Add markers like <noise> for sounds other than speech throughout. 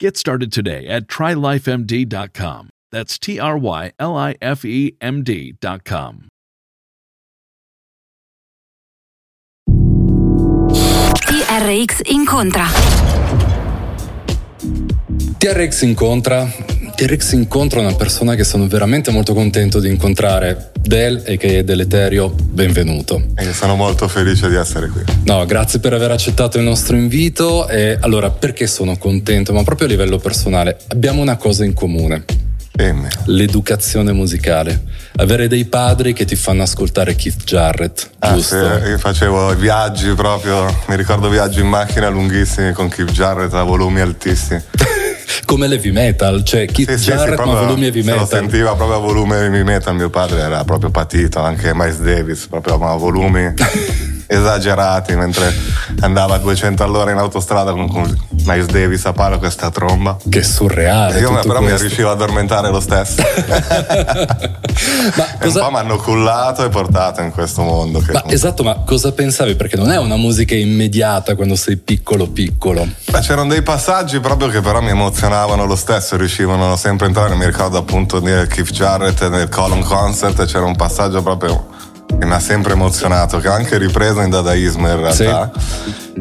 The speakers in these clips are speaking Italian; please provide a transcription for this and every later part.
Get started today at trylifemd.com. That's T R Y L I F E M D.com. TRX incontra. TRX incontra. TRX incontra una persona che sono veramente molto contento di incontrare. Del e che è Deleterio, benvenuto. E sono molto felice di essere qui. No, grazie per aver accettato il nostro invito. E allora, perché sono contento? Ma proprio a livello personale, abbiamo una cosa in comune. Dimmi. L'educazione musicale. Avere dei padri che ti fanno ascoltare Keith Jarrett, Ah, giusto? sì, io facevo viaggi proprio, mi ricordo viaggi in macchina lunghissimi con Keith Jarrett a volumi altissimi. <laughs> Come l'heavy metal, cioè Keith Sì, sì, sì, Jarrett ma volumi heavy se lo metal. sentiva proprio a volume heavy metal, mio padre era proprio patito, anche Miles Davis, proprio a volumi <laughs> esagerati, mentre andava a 200 all'ora in autostrada con, con Miles Davis a palo questa tromba. Che surreale. Io tutto però mi questo. riuscivo ad addormentare lo stesso. <laughs> <laughs> Ma E un cosa- po' mi hanno cullato e portato in questo mondo. Che Ma esatto, ma cosa pensavi? Perché non è una musica immediata quando sei piccolo piccolo. Beh, c'erano dei passaggi proprio che però mi emozionavano lo stesso, riuscivano sempre a entrare. Mi ricordo appunto di Keith Jarrett nel Column Concert, e c'era un passaggio proprio che mi ha sempre emozionato, che ho anche ripreso in dadaismo in realtà,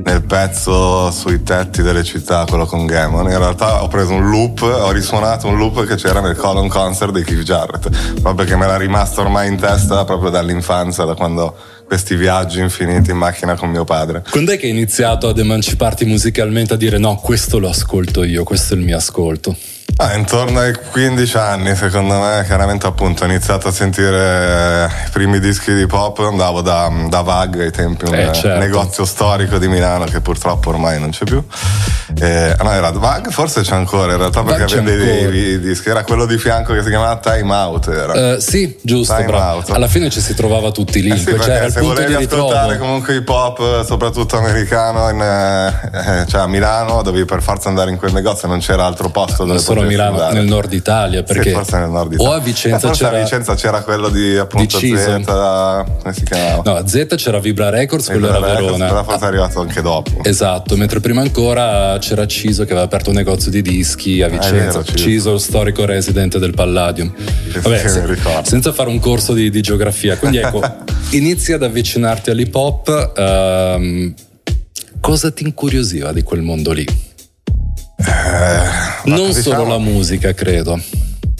nel pezzo sui tetti delle città, quello con Gammon. In realtà ho preso un loop, ho risuonato un loop che c'era nel Column Concert di Keith Jarrett, proprio che me l'ha rimasto ormai in testa proprio dall'infanzia, da quando questi viaggi infiniti in macchina con mio padre. Quando è che hai iniziato ad emanciparti musicalmente a dire no, questo lo ascolto io, questo è il mio ascolto? Ah, intorno ai 15 anni, secondo me, chiaramente appunto ho iniziato a sentire eh, i primi dischi di pop, andavo da, da Vag ai tempi, un Eh, eh, certo. negozio storico di Milano che purtroppo ormai non c'è più. Eh, no, era Vag, forse c'è ancora, in realtà perché vende dei, dischi, era quello di fianco che si chiamava Time Out. Era. Eh, sì, giusto, Time bravo. out. Alla fine ci si trovava tutti lì, Eh sì, il se punto di volevi ritrovo. ascoltare comunque hip hop, eh, soprattutto americano, in, cioè a Milano, dovevi per forza andare in quel negozio, non c'era altro posto dove potessi Milano, andare. nel nord Italia, perché forse nel nord o Italia. a Vicenza Eh, c'era a Vicenza c'era quello di appunto Di. Z, come si chiamava? No, a Z c'era Vibra Records, quello era Records, Verona. Forse è arrivato anche dopo. Esatto, mentre prima ancora c'era Ciso che aveva aperto un negozio di dischi a Vicenza. Vero, Ciso. Ciso, il storico residente del Palladium. Vabbè, se- senza fare un corso di, di geografia. Quindi ecco, <laughs> inizi ad avvicinarti all'hip hop. ehm, cosa ti incuriosiva di quel mondo lì? Eh, non diciamo- solo la musica, credo.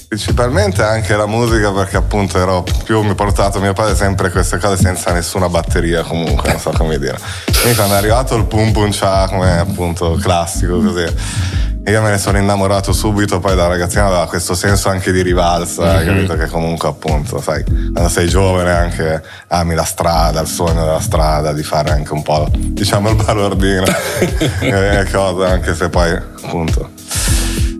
Principalmente anche la musica perché appunto ero più mi portato mio padre sempre queste cose senza nessuna batteria comunque, non so come dire. Quindi quando è arrivato il pum pum cha come appunto classico così. Io me ne sono innamorato subito, poi da ragazzina aveva questo senso anche di rivalsa, mm-hmm. capito? Che comunque appunto, sai, quando sei giovane anche ami la strada, il sogno della strada, di fare anche un po', diciamo, il balordino, <laughs> e cose, anche se poi appunto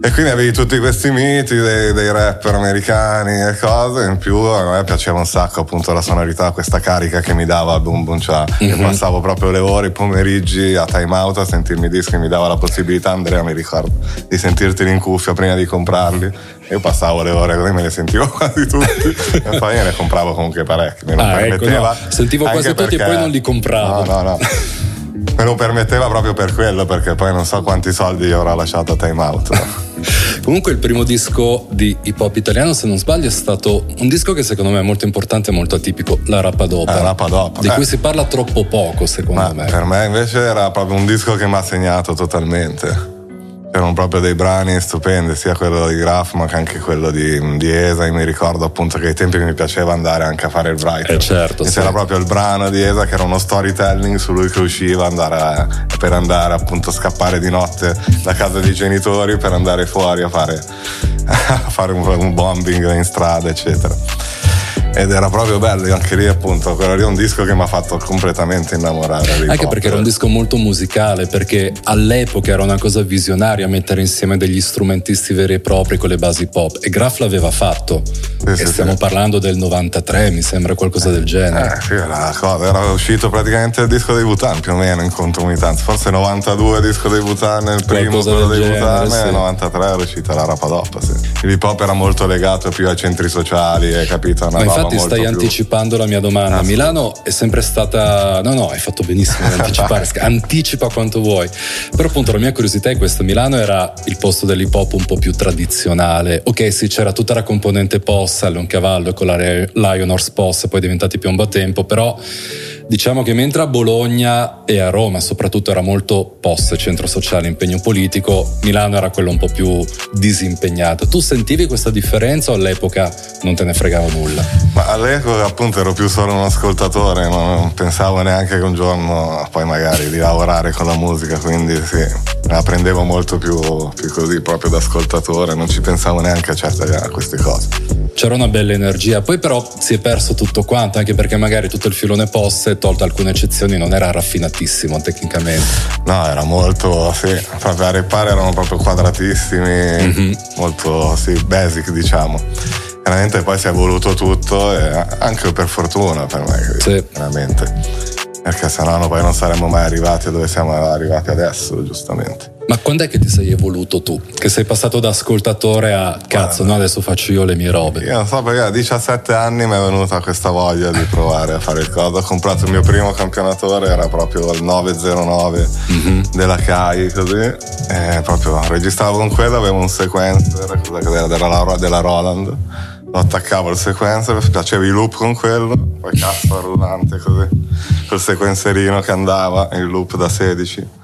e quindi avevi tutti questi miti dei, dei, rapper americani e cose. In più a me piaceva un sacco appunto la sonorità, questa carica che mi dava Boom Boom Cha. Mm-hmm. passavo proprio le ore, i pomeriggi a time out a sentirmi i dischi, mi dava la possibilità, Andrea mi ricordo, di sentirteli in cuffia prima di comprarli. Io passavo le ore così me ne sentivo <laughs> quasi tutti e poi ne compravo comunque parecchi. Me lo ah, permetteva. Ecco, no. Sentivo quasi tutti perché... e poi non li compravo. No, no, no. <laughs> me lo permetteva proprio per quello, perché poi non so quanti soldi io avrò lasciato a time out. <laughs> Comunque il primo disco di hip hop italiano, se non sbaglio, è stato un disco che secondo me è molto importante e molto atipico, La Rapadopa. La Rapadopa. Di eh. cui si parla troppo poco, secondo Ma me. Per me invece era proprio un disco che mi ha segnato totalmente erano proprio dei brani stupendi, sia quello di Graf ma che anche quello di, di Esa. Mi ricordo appunto che ai tempi mi piaceva andare anche a fare il writer. Eh certo, e c'era proprio il brano di Esa che era uno storytelling su lui che usciva andare, per andare appunto a scappare di notte da casa dei genitori per andare fuori a fare, <laughs> a fare un, un bombing in strada, eccetera ed era proprio bello anche lì appunto quello lì è un disco che mi ha fatto completamente innamorare anche perché era un disco molto musicale perché all'epoca era una cosa visionaria mettere insieme degli strumentisti veri e propri con le basi pop e Graf l'aveva fatto sì, e sì, stiamo sì. parlando del 93 mi sembra qualcosa del genere eh sì era, cosa, era uscito praticamente il disco dei Butan più o meno in concomitanza forse 92 il disco dei Butan il primo quello dei genere, Butan e 93 era uscita la Rapadoppa sì. il hip hop era molto legato più ai centri sociali hai capito? Una Ma infatti stai più... anticipando la mia domanda. Ah, Milano è sempre stata. No, no, hai fatto benissimo ad anticipare. <laughs> Anticipa quanto vuoi. Però appunto la mia curiosità è questa: Milano era il posto dell'hip hop un po' più tradizionale. Ok, sì, c'era tutta la componente possa, Leoncavallo con la Lion Horse Post, poi diventati piombo a tempo, però Diciamo che mentre a Bologna e a Roma soprattutto era molto post centro sociale, impegno politico, Milano era quello un po' più disimpegnato. Tu sentivi questa differenza o all'epoca non te ne fregava nulla? Ma all'epoca appunto ero più solo un ascoltatore, non pensavo neanche che un giorno poi magari di lavorare con la musica, quindi sì, la prendevo molto più, più così proprio da ascoltatore, non ci pensavo neanche a, certe, a queste cose. C'era una bella energia, poi però si è perso tutto quanto, anche perché magari tutto il filone post tolto alcune eccezioni, non era raffinatissimo tecnicamente. No, era molto, sì, proprio a ripare erano proprio quadratissimi, mm-hmm. molto, sì, basic diciamo. Veramente poi si è evoluto tutto anche per fortuna per me, sì. veramente. Perché sennò poi non saremmo mai arrivati dove siamo arrivati adesso, giustamente. Ma quando è che ti sei evoluto tu? Che sei passato da ascoltatore a cazzo, no, adesso faccio io le mie robe. Io non so perché a 17 anni mi è venuta questa voglia di provare a fare il coso. Ho comprato il mio primo campionatore, era proprio il 909 mm-hmm. della CAI, così. E proprio registravo con quello, avevo un sequencer, della, della, della Roland. Lo attaccavo il sequencer, facevo i loop con quello, poi cazzo rullante così, col sequencerino che andava, il loop da 16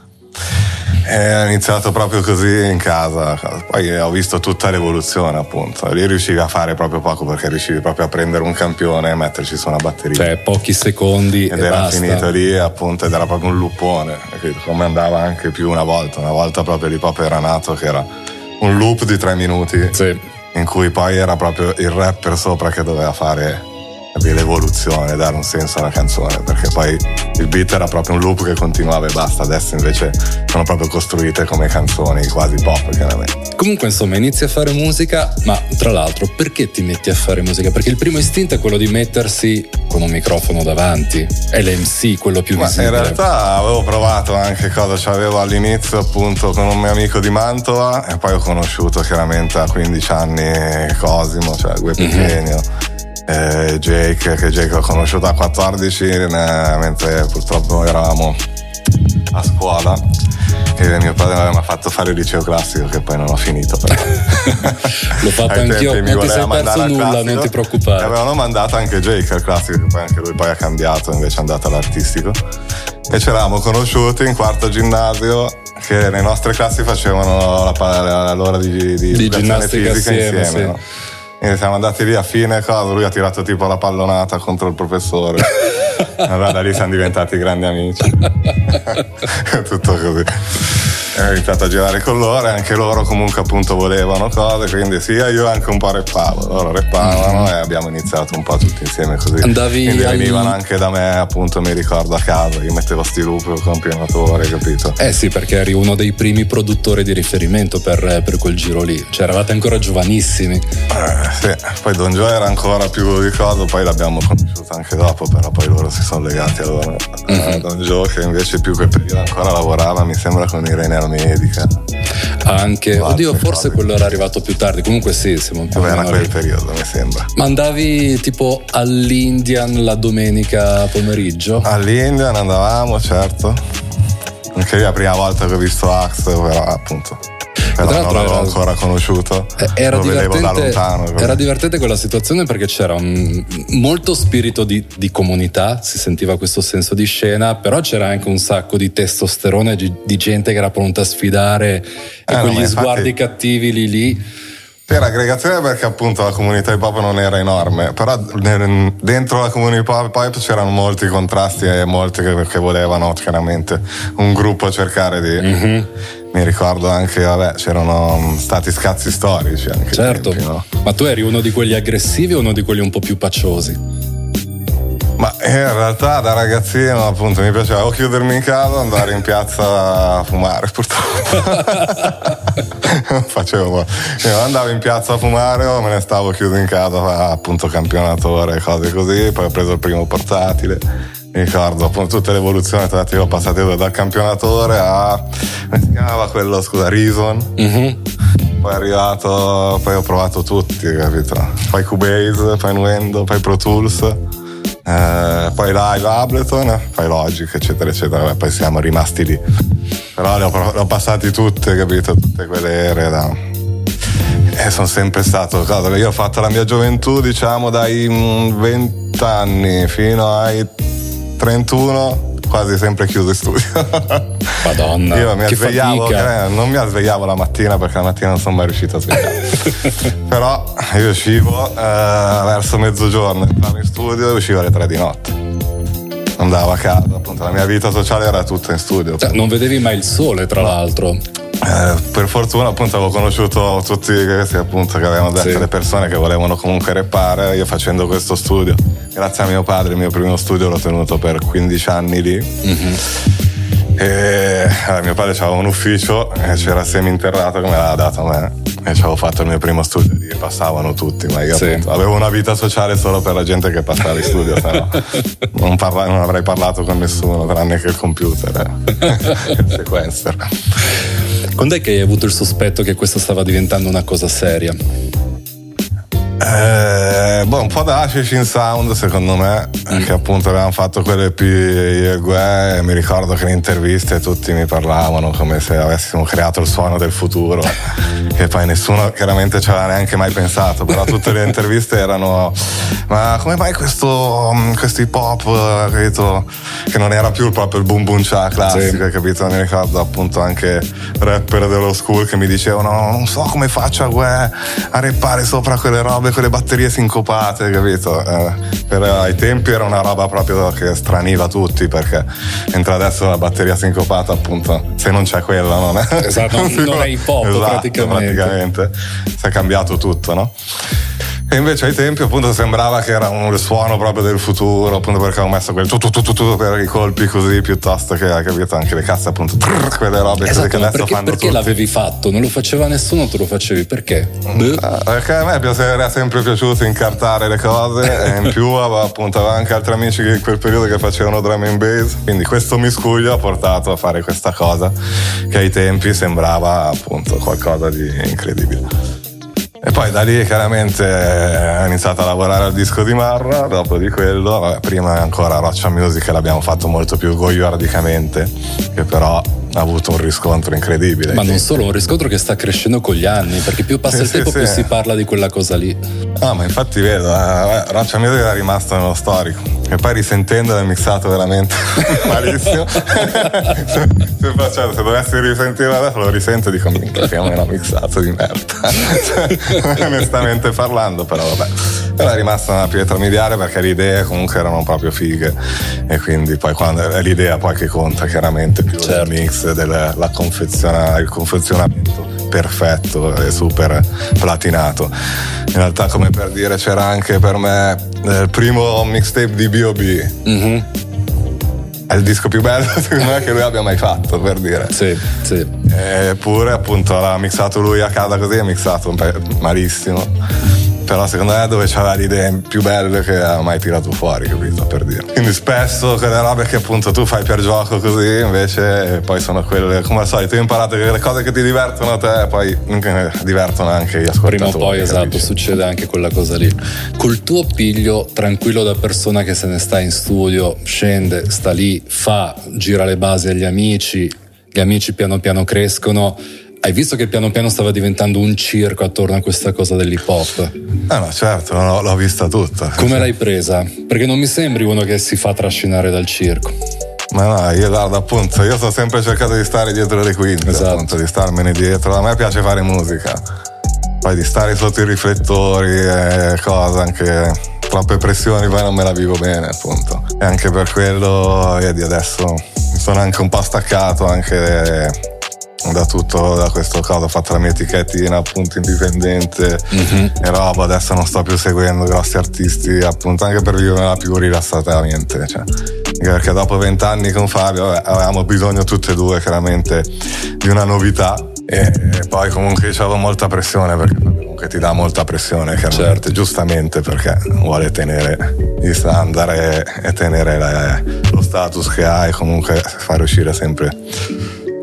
è iniziato proprio così in casa, poi ho visto tutta l'evoluzione appunto, lì riuscivi a fare proprio poco perché riuscivi proprio a prendere un campione e metterci su una batteria. Cioè pochi secondi ed e era basta. finito lì appunto ed era proprio un lupone, come andava anche più una volta, una volta proprio l'hip hop era nato che era un loop di tre minuti sì. In cui poi era proprio il rapper sopra che doveva fare l'evoluzione, dare un senso alla canzone, perché poi il beat era proprio un loop che continuava e basta, adesso invece sono proprio costruite come canzoni quasi pop chiaramente. Comunque insomma inizi a fare musica, ma tra l'altro perché ti metti a fare musica? Perché il primo istinto è quello di mettersi con un microfono davanti, è l'MC quello più ma visibile. In realtà avevo provato anche cosa, cioè avevo all'inizio appunto con un mio amico di Mantova e poi ho conosciuto chiaramente a 15 anni Cosimo, cioè Gue Pequeno. Mm-hmm eh, Jake, che Jake ho conosciuto a 14, eh, mentre purtroppo eravamo a scuola e mio padre mi ha fatto fare il liceo classico che poi non ho finito però. <laughs> l'ho fatto anch'io non ti sei perso nulla classico, non ti preoccupare e avevano mandato anche Jake al classico che poi anche lui poi ha cambiato invece è andato all'artistico e ci eravamo conosciuti in quarto ginnasio che le nostre classi facevano la, l'ora di, di, di ginnastica fisica insieme, insieme sì. no? E siamo andati lì a fine cosa, lui ha tirato tipo la pallonata contro il professore. <laughs> allora da lì siamo diventati grandi amici. <laughs> <laughs> Tutto così. Ho iniziato a girare con loro e anche loro comunque appunto volevano cose, quindi sia io anche un po' reppavo, loro reppavano mm-hmm. e abbiamo iniziato un po' tutti insieme così. Andavi quindi venivano anche da me appunto mi ricordo a casa, io mettevo sti loop con campionatore, capito? Eh sì, perché eri uno dei primi produttori di riferimento per, per quel giro lì, cioè eravate ancora giovanissimi. Eh, sì, poi Don Joe era ancora più ricordo, poi l'abbiamo conosciuto anche dopo, però poi loro si sono legati a loro. Mm-hmm. Don Joe che invece più quel periodo ancora lavorava, mi sembra con Irene Medica. Anche, Quattro oddio, forse quello era arrivato più tardi. Comunque sì, siamo più Era quel periodo, mi sembra. Ma andavi tipo all'Indian la domenica pomeriggio? All'Indian andavamo, certo. Anche lì la prima volta che ho visto Axe, però appunto però non l'avevo ancora conosciuto. Eh, era, divertente, lontano, era divertente quella situazione perché c'era un, molto spirito di, di, comunità, si sentiva questo senso di scena, però c'era anche un sacco di testosterone, di, di gente che era pronta a sfidare eh, e quegli no, sguardi cattivi lì lì. Per aggregazione perché appunto la comunità hip hop non era enorme, però dentro la comunità hip hop c'erano molti contrasti e molti che, che volevano chiaramente un gruppo cercare di... Mm-hmm mi ricordo anche, vabbè, c'erano stati scazzi storici anche. Certo, tempi, no? ma tu eri uno di quelli aggressivi o uno di quelli un po' più pacciosi? Ma in realtà da ragazzino appunto mi piaceva o chiudermi in casa o andare in piazza a fumare purtroppo. <laughs> <laughs> Facevo io andavo in piazza a fumare o me ne stavo chiuso in casa appunto campionatore cose così, poi ho preso il primo portatile mi ricordo appunto tutte le evoluzioni trattive ho passato dal campionatore a come si chiamava quello scusa Reason? Mm-hmm. poi è arrivato poi ho provato tutti capito? Poi Cubase poi Nuendo poi Pro Tools eh, poi Live Ableton poi Logic eccetera eccetera poi siamo rimasti lì. Però le ho, le ho passati tutte capito? Tutte quelle ere da e sono sempre stato io ho fatto la mia gioventù diciamo dai 20 mm, anni fino ai 31 quasi sempre chiuso in studio. <laughs> Madonna. Io mi svegliavo, eh, non mi svegliavo la mattina perché la mattina non sono mai riuscito a svegliare. <laughs> Però io uscivo eh, verso mezzogiorno, entravo in studio e uscivo alle 3 di notte. Andavo a casa, appunto, la mia vita sociale era tutta in studio. Cioè, non vedevi mai il sole, tra l'altro. Eh, per fortuna appunto avevo conosciuto tutti questi appunto che avevano detto sì. le persone che volevano comunque repare io facendo questo studio grazie a mio padre il mio primo studio l'ho tenuto per 15 anni lì mm-hmm. e allora, mio padre aveva un ufficio e c'era seminterrato che me l'aveva dato a me e ci avevo fatto il mio primo studio lì passavano tutti ma io sì. appunto, avevo una vita sociale solo per la gente che passava in studio no, <laughs> non, parla- non, avrei parlato con nessuno tranne che il computer eh. il sequencer quando è che hai avuto il sospetto che questa stava diventando una cosa seria? Eh, boh, un po' da Hashish in Sound secondo me, mm. che appunto avevamo fatto quelle più io e Gue, mi ricordo che in interviste tutti mi parlavano come se avessimo creato il suono del futuro, <laughs> che poi nessuno chiaramente ci aveva neanche mai pensato, però tutte le interviste erano ma come mai questo, mm, questo hip hop, capito, che non era più proprio il boom boom cha classico, sì. capito? Mi ricordo appunto anche rapper dello school che mi dicevano non so come faccio a Gue a reppare sopra quelle robe robe con le sincopate, capito? Eh, per, ai tempi era una roba proprio che straniva tutti perché entra adesso la batteria sincopata, appunto, se non c'è quella, non è. Esatto, non, non è hip hop <laughs> esatto, praticamente. praticamente. Si è cambiato tutto, no? E invece ai tempi appunto sembrava che era un suono proprio del futuro, appunto perché avevo messo quel tu tu tu tu, tu per i colpi così piuttosto che, capito, anche le casse appunto, trrr, quelle robe esatto, che adesso perché, fanno Perché tutti. l'avevi fatto? Non lo faceva nessuno, tu lo facevi, perché? Uh, perché a me era sempre piaciuto incartare le cose e in più avevo appunto avevo anche altri amici che in quel periodo che facevano drum and bass, quindi questo miscuglio ha portato a fare questa cosa che ai tempi sembrava appunto qualcosa di incredibile. E poi da lì chiaramente ho iniziato a lavorare al disco di Marra, dopo di quello, prima ancora Roccia Music l'abbiamo fatto molto più goiardicamente, che però ha avuto un riscontro incredibile. Ma non solo, un riscontro che sta crescendo con gli anni, perché più passa sì, il tempo sì, più sì. si parla di quella cosa lì. Ah, ma infatti vedo, Roccia Music era rimasto nello storico. E poi risentendo è mixato veramente <laughs> malissimo. se, <laughs> se, faccio, se dovessi risentire adesso lo risento e dico minchia che era mixato di merda. <laughs> Onestamente parlando, però vabbè. Però è rimasta una pietra miliare perché le idee comunque erano proprio fighe. E quindi poi quando è l'idea poi che conta chiaramente più certo. il mix della, confeziona, il confezionamento perfetto e super platinato. In realtà, come per dire, c'era anche per me eh, il primo mixtape di B.O.B. Mm-hmm. È il disco più bello <laughs> secondo me che lui abbia mai fatto, per dire. Sì, sì. Eppure appunto l'ha mixato lui a casa così, ha mixato malissimo però secondo me dove c'aveva le idee più belle che ha mai tirato fuori, capito? Per dire. Quindi spesso quelle robe che appunto tu fai per gioco così, invece poi sono quelle, come al solito, io ho imparato che le cose che ti divertono a te poi divertono anche gli ascoltatori. Prima o poi, capisci? esatto, succede anche quella cosa lì. Col tuo piglio, tranquillo da persona che se ne sta in studio, scende, sta lì, fa, gira le basi agli amici, gli amici piano piano crescono hai visto che piano piano stava diventando un circo attorno a questa cosa dell'hip hop? Eh no, certo, l'ho, l'ho vista tutta. Come l'hai presa? Perché non mi sembri uno che si fa trascinare dal circo. Ma no, io guarda appunto, io sto sempre cercando di stare dietro le quinte, esatto. appunto, di starmene dietro. A me piace fare musica. Poi di stare sotto i riflettori e cose, anche troppe pressioni, poi non me la vivo bene, appunto. E anche per quello, vedi, adesso mi sono anche un po' staccato anche da tutto da questo caso ho fatto la mia etichettina appunto indipendente mm-hmm. e roba adesso non sto più seguendo grossi artisti appunto anche per viverla più rilassatamente cioè, perché dopo vent'anni con Fabio vabbè, avevamo bisogno tutte e due chiaramente di una novità e, e poi comunque avevo molta pressione perché comunque ti dà molta pressione certo. giustamente perché vuole tenere gli standard e, e tenere le, lo status che hai comunque fare uscire sempre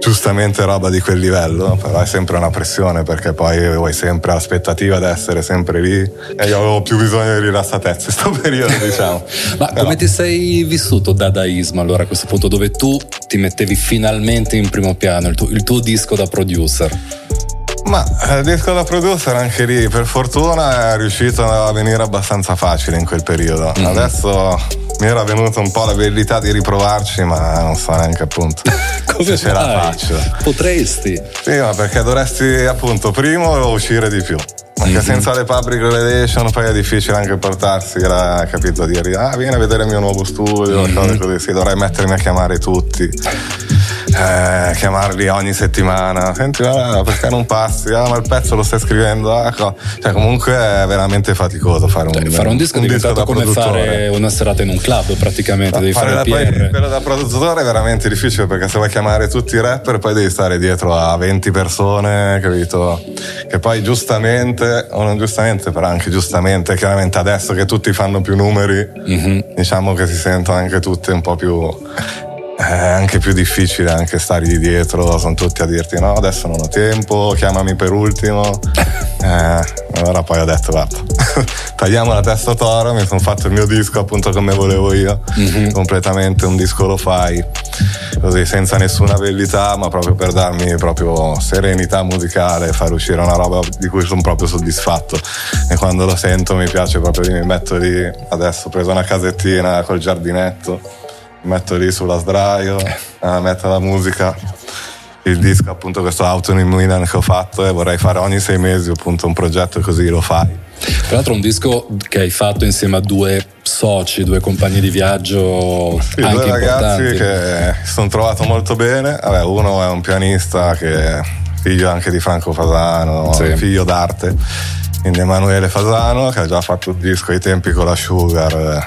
giustamente roba di quel livello, però è sempre una pressione perché poi vuoi sempre l'aspettativa di essere sempre lì e io avevo più bisogno di rilassatezza in questo <laughs> periodo, diciamo. Ma però. come ti sei vissuto dadaismo allora a questo punto dove tu ti mettevi finalmente in primo piano il tuo, il tuo disco da producer? Ma il eh, disco da producer anche lì, per fortuna è riuscito a venire abbastanza facile in quel periodo. Mm-hmm. Adesso mi era venuta un po' la verità di riprovarci, ma non so neanche appunto come <laughs> se ce la faccio. Potresti. Sì, ma perché dovresti appunto primo uscire di più. Perché mm-hmm. senza le public relation poi è difficile anche portarsi, era, capito, dire ah vieni a vedere il mio nuovo studio, mm-hmm. cose così, sì, dovrei mettermi a chiamare tutti eh, chiamarli ogni settimana. Senti, ah, perché non passi? Ah, ma il pezzo lo stai scrivendo? Ah, cioè, comunque è veramente faticoso fare un, cioè, fare un disco. Un è diventato come produttore. fare una serata in un club, praticamente. devi fare, fare da, poi, quello da produttore è veramente difficile perché se vuoi chiamare tutti i rapper, poi devi stare dietro a 20 persone, capito? Che poi giustamente, o non giustamente, però anche giustamente, chiaramente adesso che tutti fanno più numeri, mm-hmm. diciamo che si sentono anche tutte un po' più è anche più difficile anche stargli dietro, sono tutti a dirti no, adesso non ho tempo, chiamami per ultimo. <laughs> Eh, allora poi ho detto guarda, <laughs> tagliamo la testa toro, mi sono fatto il mio disco appunto come volevo io, mm-hmm. completamente un disco lo fai, così senza nessuna velità, ma proprio per darmi proprio serenità musicale, far uscire una roba di cui sono proprio soddisfatto. E quando lo sento mi piace proprio, mi metto lì, adesso ho preso una casettina col giardinetto metto lì sulla sdraio, eh, metto la musica, il disco appunto questo Autumn in Milan che ho fatto e vorrei fare ogni sei mesi appunto un progetto così lo fai. Tra l'altro un disco che hai fatto insieme a due soci, due compagni di viaggio sì, anche due ragazzi importanti. che sono trovato molto bene. Vabbè, uno è un pianista che è figlio anche di Franco Fasano, sì. figlio d'arte. Quindi Emanuele Fasano che ha già fatto il disco ai tempi con la Sugar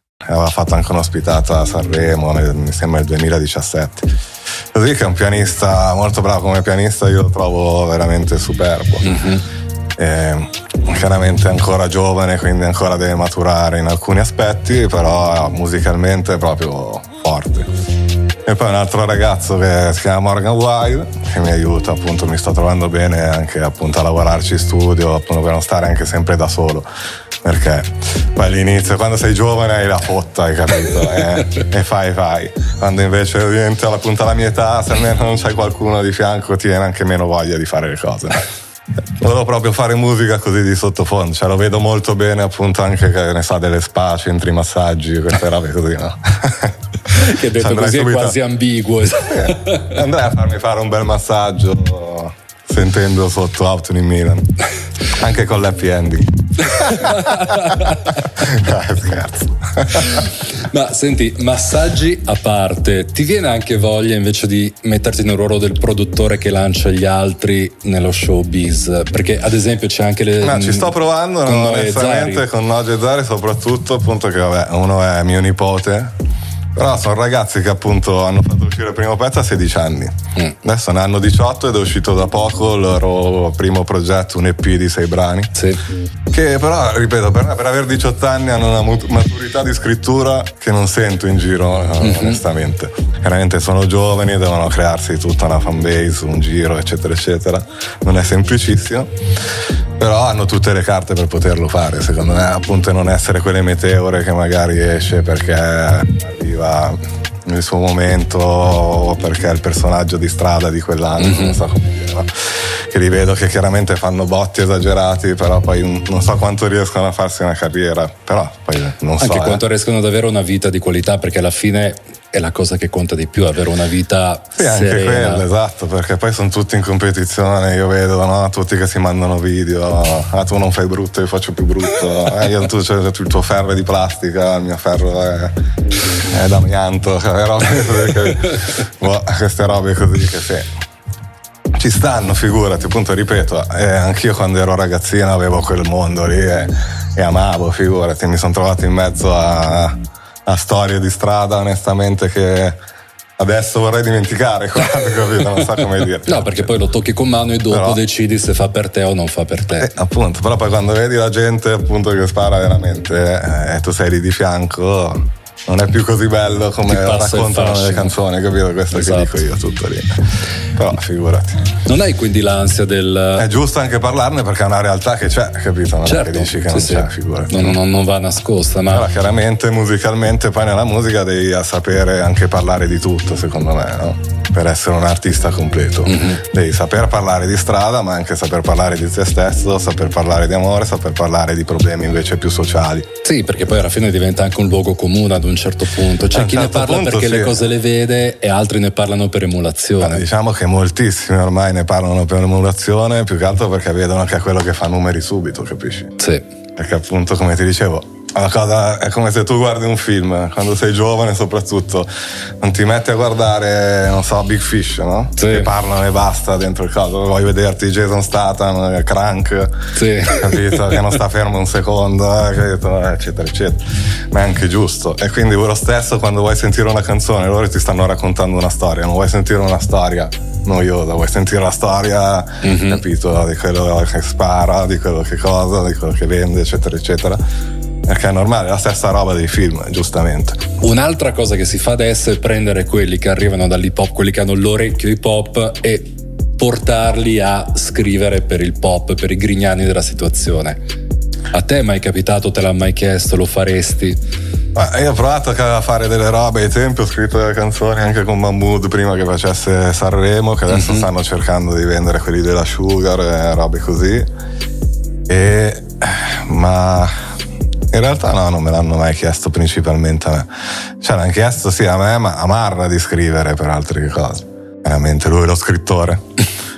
Aveva fatto anche un'ospitata a Sanremo, mi sembra il 2017. Così che è un pianista molto bravo come pianista, io lo trovo veramente superbo. Mm-hmm. E, chiaramente ancora giovane, quindi ancora deve maturare in alcuni aspetti, però musicalmente è proprio forte. E poi un altro ragazzo che si chiama Morgan Wild che mi aiuta, appunto mi sto trovando bene anche appunto a lavorarci in studio, appunto per non stare anche sempre da solo perché poi all'inizio quando sei giovane hai la fotta hai capito? <laughs> E, e fai fai. Quando invece diventi alla punta della mia età se almeno non c'hai qualcuno di fianco ti viene anche meno voglia di fare le cose. Volevo proprio fare musica così di sottofondo cioè lo vedo molto bene appunto anche che ne sa delle spa centri massaggi queste robe così no <laughs> <laughs> che detto così subito, è quasi ambiguo. <laughs> Andrei a farmi fare un bel massaggio sentendo sotto Auto in Milan anche con l'happy ending. <laughs> Dai, scherzo. Ma senti massaggi a parte ti viene anche voglia invece di metterti nel ruolo del produttore che lancia gli altri nello showbiz? Perché ad esempio c'è anche le no, ci sto provando con onestamente con Noge e Zari soprattutto appunto che vabbè uno è mio nipote però sono ragazzi che appunto hanno fatto uscire il primo pezzo a 16 anni. Mm. Adesso ne hanno 18 ed è uscito da poco il loro primo progetto, un EP di 6 brani. Sì. Che però, ripeto, per, per avere 18 anni hanno una maturità di scrittura che non sento in giro, mm-hmm. onestamente. Chiaramente sono giovani, devono crearsi tutta una fanbase, un giro, eccetera, eccetera. Non è semplicissimo però hanno tutte le carte per poterlo fare secondo me appunto non essere quelle meteore che magari esce perché arriva nel suo momento o perché è il personaggio di strada di quell'anno mm-hmm. non so come dire che li vedo che chiaramente fanno botti esagerati però poi non so quanto riescono a farsi una carriera però poi non so anche eh. quanto riescono ad avere una vita di qualità perché alla fine è la cosa che conta di più, avere una vita sì, serena. anche quello, esatto, perché poi sono tutti in competizione, io vedo no? tutti che si mandano video, ah tu non fai brutto, io faccio più brutto, eh, io, tu, cioè, il tuo ferro è di plastica, il mio ferro è, è d'amianto, cioè, robe che, <laughs> boh, queste robe così che sì. Ci stanno, figurati, appunto ripeto, eh, anch'io quando ero ragazzino avevo quel mondo lì e, e amavo, figurati, mi sono trovato in mezzo a a storie di strada, onestamente, che adesso vorrei dimenticare <laughs> capito? Non so come dire. No, perché poi lo tocchi con mano e dopo però, decidi se fa per te o non fa per te. Eh, appunto, però poi quando vedi la gente appunto che spara veramente e eh, tu sei lì di fianco non è più così bello come raccontano le canzoni, capito? Questo esatto. che dico io tutto lì. Però figurati. Non hai quindi l'ansia del. È giusto anche parlarne perché è una realtà che c'è, capito? Non certo, è che dici che sì, non c'è, figurati. Non, non, non, va nascosta, ma. Allora, chiaramente musicalmente poi nella musica devi sapere anche parlare di tutto, secondo me, no? Per essere un artista completo. Mm-hmm. Devi saper parlare di strada, ma anche saper parlare di te stesso, saper parlare di amore, saper parlare di problemi invece più sociali. Sì, perché poi alla fine diventa anche un luogo comune ad un certo punto. C'è chi certo ne parla punto, perché sì. le cose le vede e altri ne parlano per emulazione. Beh, diciamo che moltissimi ormai ne parlano per emulazione, più che altro perché vedono che è quello che fa numeri subito, capisci? Sì. Perché appunto, come ti dicevo, cosa è come se tu guardi un film quando sei giovane soprattutto non ti metti a guardare non so Big Fish no? Sì. che parlano e basta dentro il caso vuoi vederti Jason Statham Crank sì. capito che non sta fermo un secondo eh, capito? eccetera eccetera ma è anche giusto e quindi lo stesso quando vuoi sentire una canzone loro ti stanno raccontando una storia non vuoi sentire una storia noiosa vuoi sentire la storia mm-hmm. capito di quello che spara di quello che cosa di quello che vende eccetera eccetera Perché è normale, è la stessa roba dei film, giustamente. Un'altra cosa che si fa adesso è prendere quelli che arrivano dall'hip hop, quelli che hanno l'orecchio hip hop e portarli a scrivere per il pop, per i grignani della situazione. A te è mai capitato, te l'ha mai chiesto, lo faresti? Ma io ho provato a fare delle robe ai tempi, ho scritto delle canzoni anche con Mahmood prima che facesse Sanremo, che adesso mm-hmm. stanno cercando di vendere quelli della Sugar e robe così. E, ma in realtà no, non me l'hanno mai chiesto principalmente a me. Cioè l'hanno chiesto sì a me, ma a Marra di scrivere per altre cose. Veramente lui è lo scrittore. <laughs>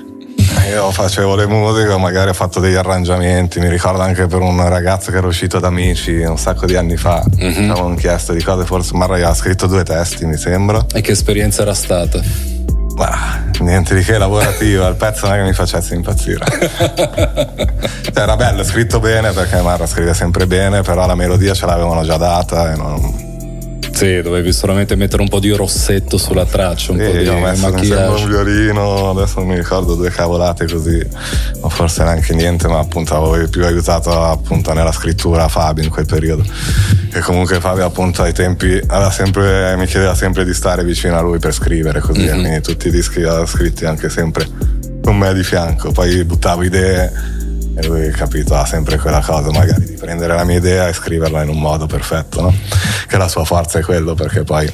Io facevo le musiche, magari ho fatto degli arrangiamenti, mi ricordo anche per un ragazzo che era uscito da Amici un sacco di anni fa, mm-hmm. avevano chiesto di cose, forse Marra ha scritto due testi mi sembra. E che esperienza era stata? Ma niente di che lavorativa, il pezzo non è che mi facesse impazzire. <laughs> cioè, era bello, scritto bene perché Marra scrive sempre bene, però la melodia ce l'avevano già data e non, sì, dovevi solamente mettere un po' di rossetto sulla traccia, un sì, po' di ho messo maquillage. un violino, adesso non mi ricordo due cavolate così, o forse neanche niente, ma appunto avevo più aiutato appunto nella scrittura Fabio in quel periodo. E comunque Fabio appunto ai tempi sempre, mi chiedeva sempre di stare vicino a lui per scrivere così, mm-hmm. quindi tutti i dischi li aveva scritti anche sempre con me di fianco, poi buttavo idee e lui capito ha sempre quella cosa magari di prendere la mia idea e scriverla in un modo perfetto no? che la sua forza è quello perché poi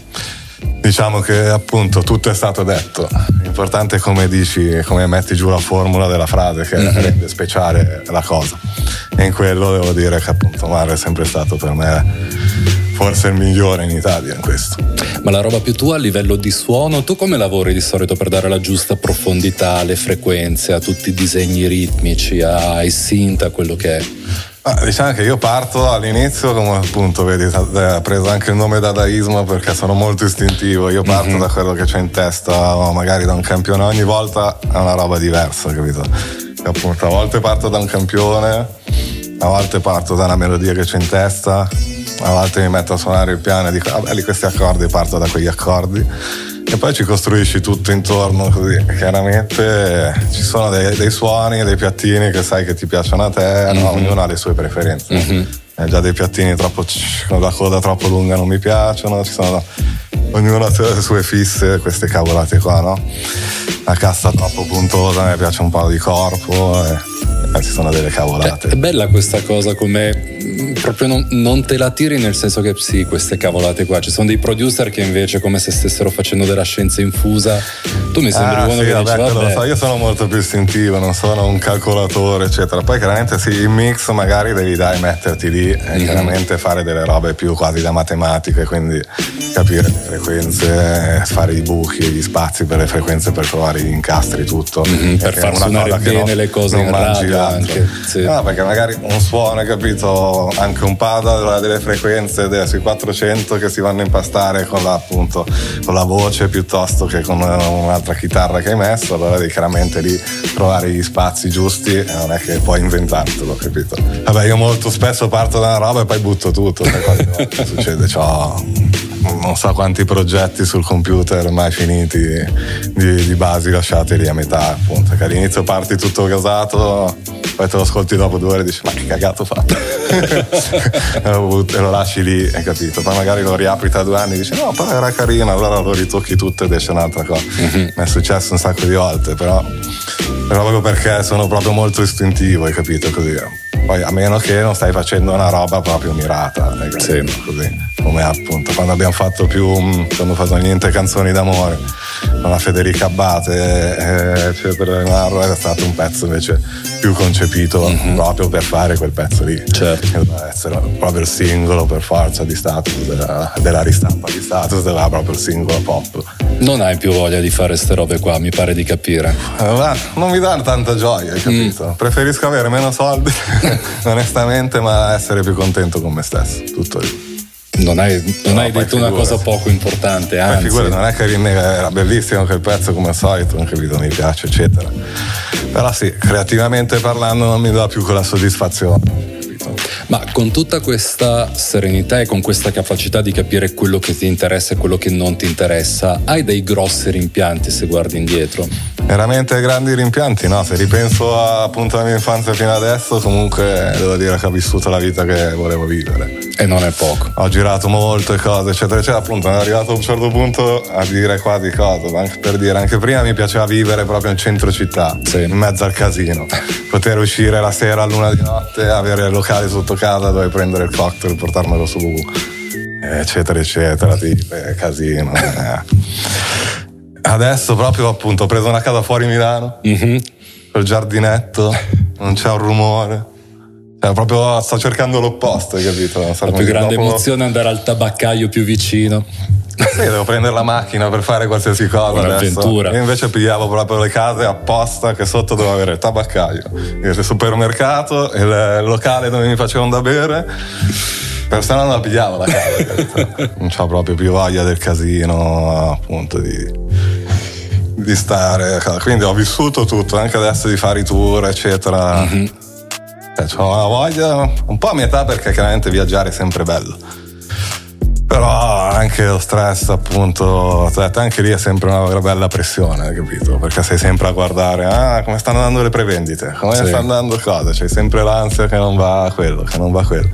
diciamo che appunto tutto è stato detto l'importante è come dici come metti giù la formula della frase che mm-hmm. rende speciale la cosa e in quello devo dire che appunto Mario è sempre stato per me forse il migliore in Italia in questo. Ma la roba più tua a livello di suono, tu come lavori di solito per dare la giusta profondità alle frequenze, a tutti i disegni ritmici, ai synth, a quello che è? Ah, diciamo che io parto all'inizio, come appunto vedi, ha preso anche il nome dadaismo perché sono molto istintivo. Io parto mm-hmm. da quello che c'è in testa, magari da un campione, ogni volta è una roba diversa, capito? E appunto, a volte parto da un campione, a volte parto da una melodia che c'è in testa, a volte mi metto a suonare il piano e dico, vabbè, di questi accordi parto da quegli accordi e poi ci costruisci tutto intorno così. Chiaramente ci sono dei, dei suoni, dei piattini che sai che ti piacciono a te, mm-hmm. no? ognuno ha le sue preferenze. Mm-hmm. Eh, già dei piattini troppo con la coda troppo lunga non mi piacciono, ci sono ognuno ha le sue fisse, queste cavolate qua, no? La cassa troppo puntosa, mi piace un po' di corpo. Eh, ci sono delle cavolate. Cioè, è bella questa cosa come mm, proprio non, non, te la tiri nel senso che sì, queste cavolate qua. Ci sono dei producer che invece come se stessero facendo della scienza infusa. Tu mi sembri ah, uno sì, che vabbè, dice, vabbè. So, io sono molto più istintivo, non sono un calcolatore, eccetera. Poi chiaramente sì, il mix magari devi dai metterti lì e mm-hmm. chiaramente fare delle robe più quasi da matematica, quindi capire le frequenze, fare i buchi, gli spazi per le frequenze per trovare gli incastri, tutto. Mm-hmm, per far suonare bene non, le cose in radio anche. Sì. No, perché magari un suono, capito, anche un ha delle frequenze delle, sui 400 che si vanno a impastare con la, appunto, con la voce piuttosto che con un'altra chitarra che hai messo, allora devi chiaramente lì trovare gli spazi giusti e non è che puoi inventartelo, capito? Vabbè, io molto spesso parto da una roba e poi butto tutto, qualche <laughs> succede, ciò non so quanti progetti sul computer mai finiti di, di basi lasciati lì a metà, appunto, che all'inizio parti tutto gasato, poi te lo ascolti dopo due ore e dici ma che cagato ho fatto? <laughs> E lo lasci lì hai capito? Poi magari lo riapri tra due anni e dici no però era carino allora lo ritocchi tutto ed esce un'altra cosa. Mm-hmm. mi è successo un sacco di volte però, però proprio perché sono proprio molto istintivo hai capito? Così poi a meno che non stai facendo una roba proprio mirata sì. così come appunto quando abbiamo fatto più quando facevano niente canzoni d'amore con la Federica Abate eh, cioè per Leonardo era stato un pezzo invece più concepito mm-hmm. proprio per fare quel pezzo lì certo. che doveva essere proprio il singolo per forza di status della, della ristampa di status doveva proprio il singolo pop non hai più voglia di fare ste robe qua mi pare di capire eh, non mi dà tanta gioia hai capito mm. preferisco avere meno soldi <laughs> <laughs> onestamente ma essere più contento con me stesso tutto lì non hai, non no, hai detto una cosa poco importante, anzi. Figura, non è che era bellissimo quel pezzo come al solito, non capito, mi piace, eccetera. Però sì, creativamente parlando non mi dà più quella soddisfazione. Ma con tutta questa serenità e con questa capacità di capire quello che ti interessa e quello che non ti interessa, hai dei grossi rimpianti se guardi indietro? Veramente grandi rimpianti, no? Se ripenso a, appunto alla mia infanzia fino adesso, comunque devo dire che ho vissuto la vita che volevo vivere E non è poco. Ho girato molto e cose, eccetera, eccetera. Appunto, sono arrivato a un certo punto a dire quasi cose. Anche per dire, anche prima mi piaceva vivere proprio in centro città, sì. in mezzo al casino. Poter uscire la sera a luna di notte, avere il locale sotto casa dove prendere il cocktail, portarmelo su, eccetera, eccetera. Tipo, casino. Eh. Adesso proprio appunto ho preso una casa fuori Milano, mm-hmm. col giardinetto, non c'è un rumore cioè, proprio sto cercando l'opposto, hai capito? La più grande dopo... emozione è andare al tabaccaio più vicino. Sì, devo prendere la macchina per fare qualsiasi cosa. Un'avventura. Io invece pigliavo proprio le case apposta che sotto dovevo avere il tabaccaio, il supermercato, il locale dove mi facevano da bere. Per se no non la pigliavo la casa. non ho proprio più voglia del casino, appunto, di, di stare. Quindi ho vissuto tutto, anche adesso di fare i tour, eccetera. Mm-hmm cioè, ho una voglia un po' a metà perché chiaramente viaggiare è sempre bello. Però anche lo stress, appunto, cioè, anche lì è sempre una bella pressione, capito? Perché sei sempre a guardare, ah, come stanno andando le prevendite, come sì. stanno andando cose, c'è sempre l'ansia che non va quello, che non va quello.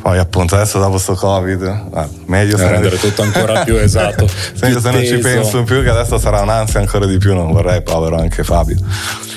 Poi appunto adesso dopo sto covid, ah, meglio se rendere tutto ancora più <laughs> esatto. meglio se non ci penso più che adesso sarà un'ansia ancora di più, non vorrei, povero anche Fabio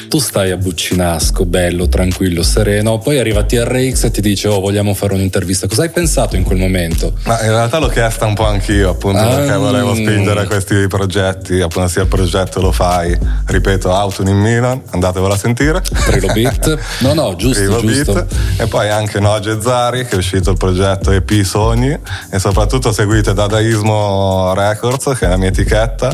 tu stai a Buccinasco, bello, tranquillo, sereno, poi arriva TRX e ti dice oh vogliamo fare un'intervista, cosa hai pensato in quel momento? Ma in realtà l'ho chiesta un po' anch'io appunto ah, perché volevo spingere questi progetti, appunto sia il progetto lo fai, ripeto, Auto in Milan, andatevelo a sentire. Trilobit, no no, <laughs> giusto, Trilobit. giusto. E poi anche Noge Zari che è uscito il progetto EP Sogni e soprattutto seguite Dadaismo Records che è la mia etichetta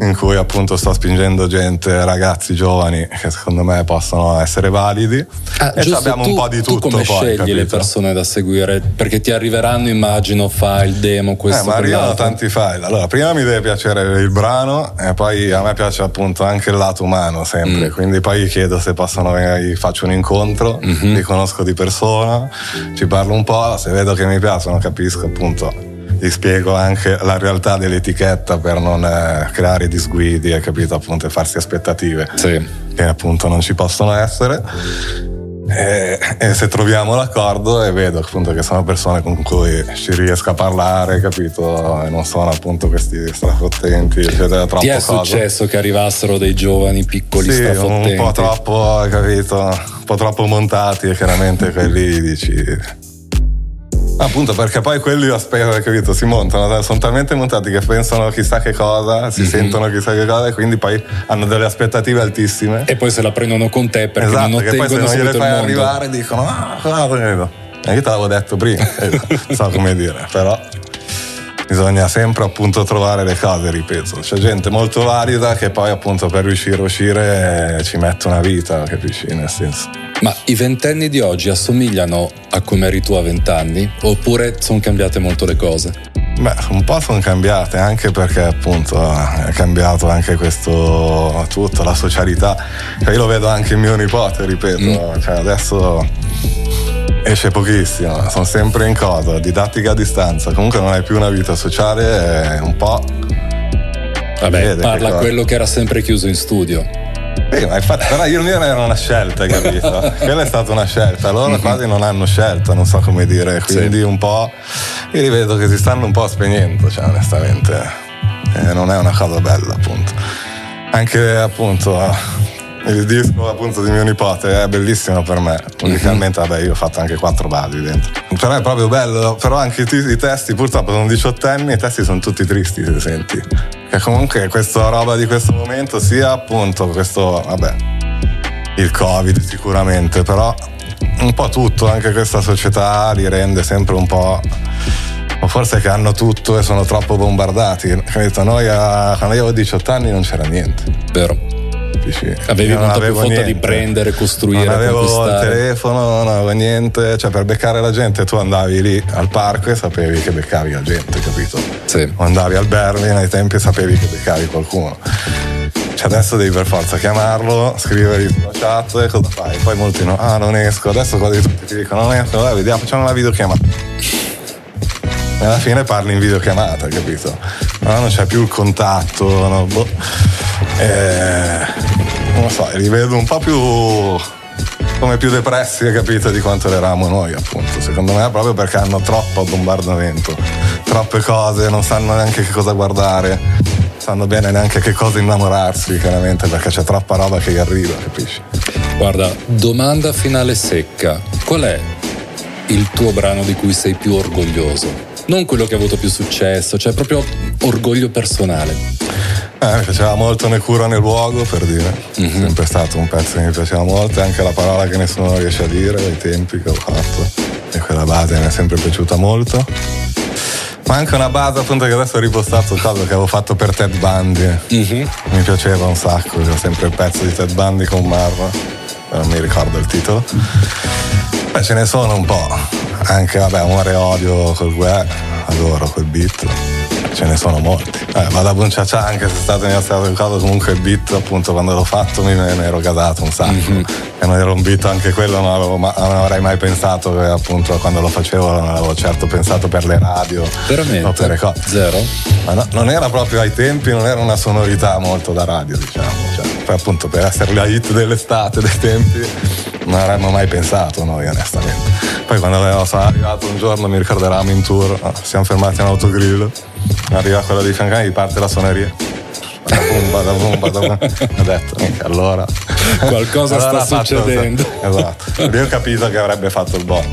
in cui appunto sto spingendo gente, ragazzi giovani che secondo me possono essere validi. Ah, e abbiamo tu, un po' di tutto. Tu come poi, scegli capito? le persone da seguire? Perché ti arriveranno, immagino, file, demo, questo. Eh, ma arrivano tanti file. Allora, prima mi deve piacere il brano e poi a me piace appunto anche il lato umano sempre. Mm. Quindi poi chiedo se possono venire, faccio un incontro, mm-hmm. li conosco di persona, ci parlo un po', se vedo che mi piacciono capisco appunto gli spiego anche la realtà dell'etichetta per non eh, creare disguidi e capito appunto e farsi aspettative sì. che appunto non ci possono essere e, e, se troviamo l'accordo e vedo appunto che sono persone con cui ci riesco a parlare, capito? E non sono appunto questi strafottenti, eccetera. Troppo Ti è cosa. successo che arrivassero dei giovani piccoli sì, strafottenti? un po' troppo, capito? Un po' troppo montati e chiaramente quelli dici Appunto perché poi quelli aspetta, capito, si montano, sono talmente montati che pensano chissà che cosa, si mm-hmm. sentono chissà che cosa e quindi poi hanno delle aspettative altissime. E poi se la prendono con te perché esatto, non che poi se non gliele fai arrivare dicono ah, guarda, e io te l'avevo detto prima, non so come dire, però bisogna sempre appunto trovare le cose, ripeto. C'è gente molto valida che poi appunto per riuscire a uscire ci mette una vita, capisci? Nel senso. Ma i ventenni di oggi assomigliano a come eri tu a vent'anni? Oppure sono cambiate molto le cose? Beh, un po' sono cambiate anche perché appunto è cambiato anche questo tutto, la socialità. Cioè, io lo vedo anche in mio nipote, ripeto, mm. cioè, adesso esce pochissimo, sono sempre in cosa, didattica a distanza, comunque non hai più una vita sociale, un po'... Vabbè, parla quello che era sempre chiuso in studio. Sì, ma infatti, però io mia era una scelta, capito? <laughs> Quella è stata una scelta, loro mm-hmm. quasi non hanno scelta, non so come dire, quindi sì. un po'. Io li vedo che si stanno un po' spegnendo, cioè, onestamente. Eh, non è una cosa bella, appunto. Anche appunto il disco appunto di mio nipote è bellissimo per me. Musicalmente, vabbè, io ho fatto anche quattro basi dentro. Per me è proprio bello, però anche i, testi, purtroppo sono diciottenni, i testi sono tutti tristi, se senti. Che comunque questa roba di questo momento sia appunto questo, vabbè, il Covid sicuramente, però un po' tutto, anche questa società li rende sempre un po' o forse che hanno tutto e sono troppo bombardati. Capito? Noi a, quando io avevo 18 anni non c'era niente. Vero capisci? Avevi molta più foto di prendere, costruire, non avevo il telefono, non avevo niente, cioè per beccare la gente tu andavi lì al parco e sapevi che beccavi la gente, capito? Sì. O andavi al Berlin ai tempi e sapevi che beccavi qualcuno. Cioè adesso devi per forza chiamarlo, scrivergli sulla chat e cosa fai? Poi molti no, ah non esco, adesso quasi tutti ti dicono non esco, dai vediamo, facciamo una videochiamata. E alla fine parli in videochiamata, capito? No, non c'è più il contatto, no, boh. Eh, non lo so, li vedo un po' più come più depressi, capito, di quanto eravamo noi, appunto. Secondo me proprio perché hanno troppo bombardamento, troppe cose, non sanno neanche che cosa guardare, sanno bene neanche che cosa innamorarsi, chiaramente, perché c'è troppa roba che gli arriva, capisci? Guarda, domanda finale secca. Qual è il tuo brano di cui sei più orgoglioso? Non quello che ha avuto più successo, cioè proprio orgoglio personale. Eh, mi piaceva molto Ne cura nel luogo, per dire. Mm-hmm. È sempre stato un pezzo che mi piaceva molto, anche la parola che nessuno riesce a dire, ai tempi che ho fatto. E quella base mi è sempre piaciuta molto. Ma anche una base appunto che adesso ho ripostato cosa che avevo fatto per Ted Bundy. Mm-hmm. Mi piaceva un sacco, c'era sempre il pezzo di Ted Bundy con Marra, non mi ricordo il titolo. Beh, ce ne sono un po'. Anche, vabbè, Amore e Odio col Gue, adoro quel beat ce ne sono molti. Eh, ma da Buncia anche se è stato iniziato il caso, comunque il beat appunto quando l'ho fatto mi ne ero gasato un sacco. Mm-hmm. E non era un beat anche quello, non, avevo, ma, non avrei mai pensato che appunto quando lo facevo non avevo certo pensato per le radio. Veramente? Per cose. Zero? Ma no, non era proprio ai tempi, non era una sonorità molto da radio, diciamo. Cioè, poi appunto per essere la hit dell'estate, dei tempi, non avremmo mai pensato noi onestamente. Poi quando sono arrivato un giorno mi ricordo eravamo in tour, siamo fermati in autogrill arriva quello di fianco e parte la suoneria. Bada boom, bada boom, ho detto, allora qualcosa allora sta succedendo. Fatto, esatto. Lì ho capito che avrebbe fatto il botto.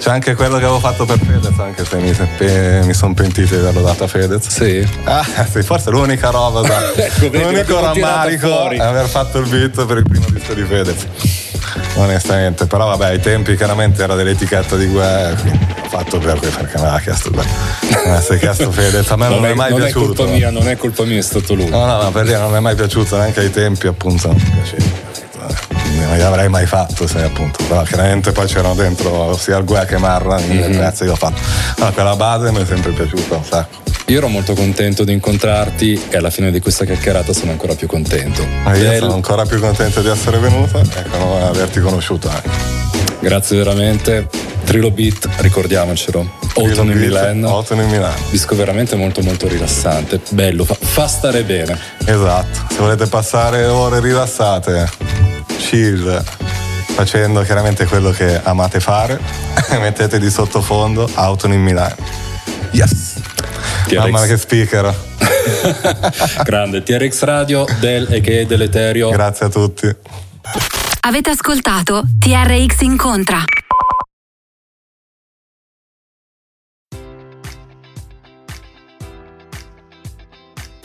C'è anche quello che avevo fatto per Fedez, anche se mi, pe- mi sono pentito di averlo dato a Fedez. Sì. Ah, sì, forse l'unica roba, <laughs> ecco, l'unico rammarico è aver fatto il beat per il primo disco di Fedez onestamente. Però vabbè, ai tempi chiaramente era dell'etichetta di guerra, quindi fatto per perché me l'ha chiesto me l'ha chiesto Fedez, a me non, non è, è mai non piaciuto. È colpa mia, non è colpa mia, è stato lui. No, no, no, per dire non è mai piaciuto neanche ai tempi, appunto, non mi piaceva. Non l'avrei mai fatto se appunto, però chiaramente poi c'erano dentro sia il Gue che Marra mm-hmm. pezzi che ho fatto. Allora, quella base mi è sempre piaciuta un sacco. Io ero molto contento di incontrarti e alla fine di questa chiacchierata sono ancora più contento. Ma io Del... sono ancora più contento di essere venuta e di averti conosciuto anche. Grazie veramente. Trilobit, ricordiamocelo. Autumn in Milano. Autumn in Milano. Disco veramente molto molto rilassante. Bello, fa, fa stare bene. Esatto. Se volete passare ore rilassate, chill, facendo chiaramente quello che amate fare, <laughs> mettete di sottofondo Autumn in Milano. Yes! TRX. Mamma che speaker. <laughs> Grande, TRX Radio del e che dell'Eterio. Grazie a tutti. Avete ascoltato TRX Incontra.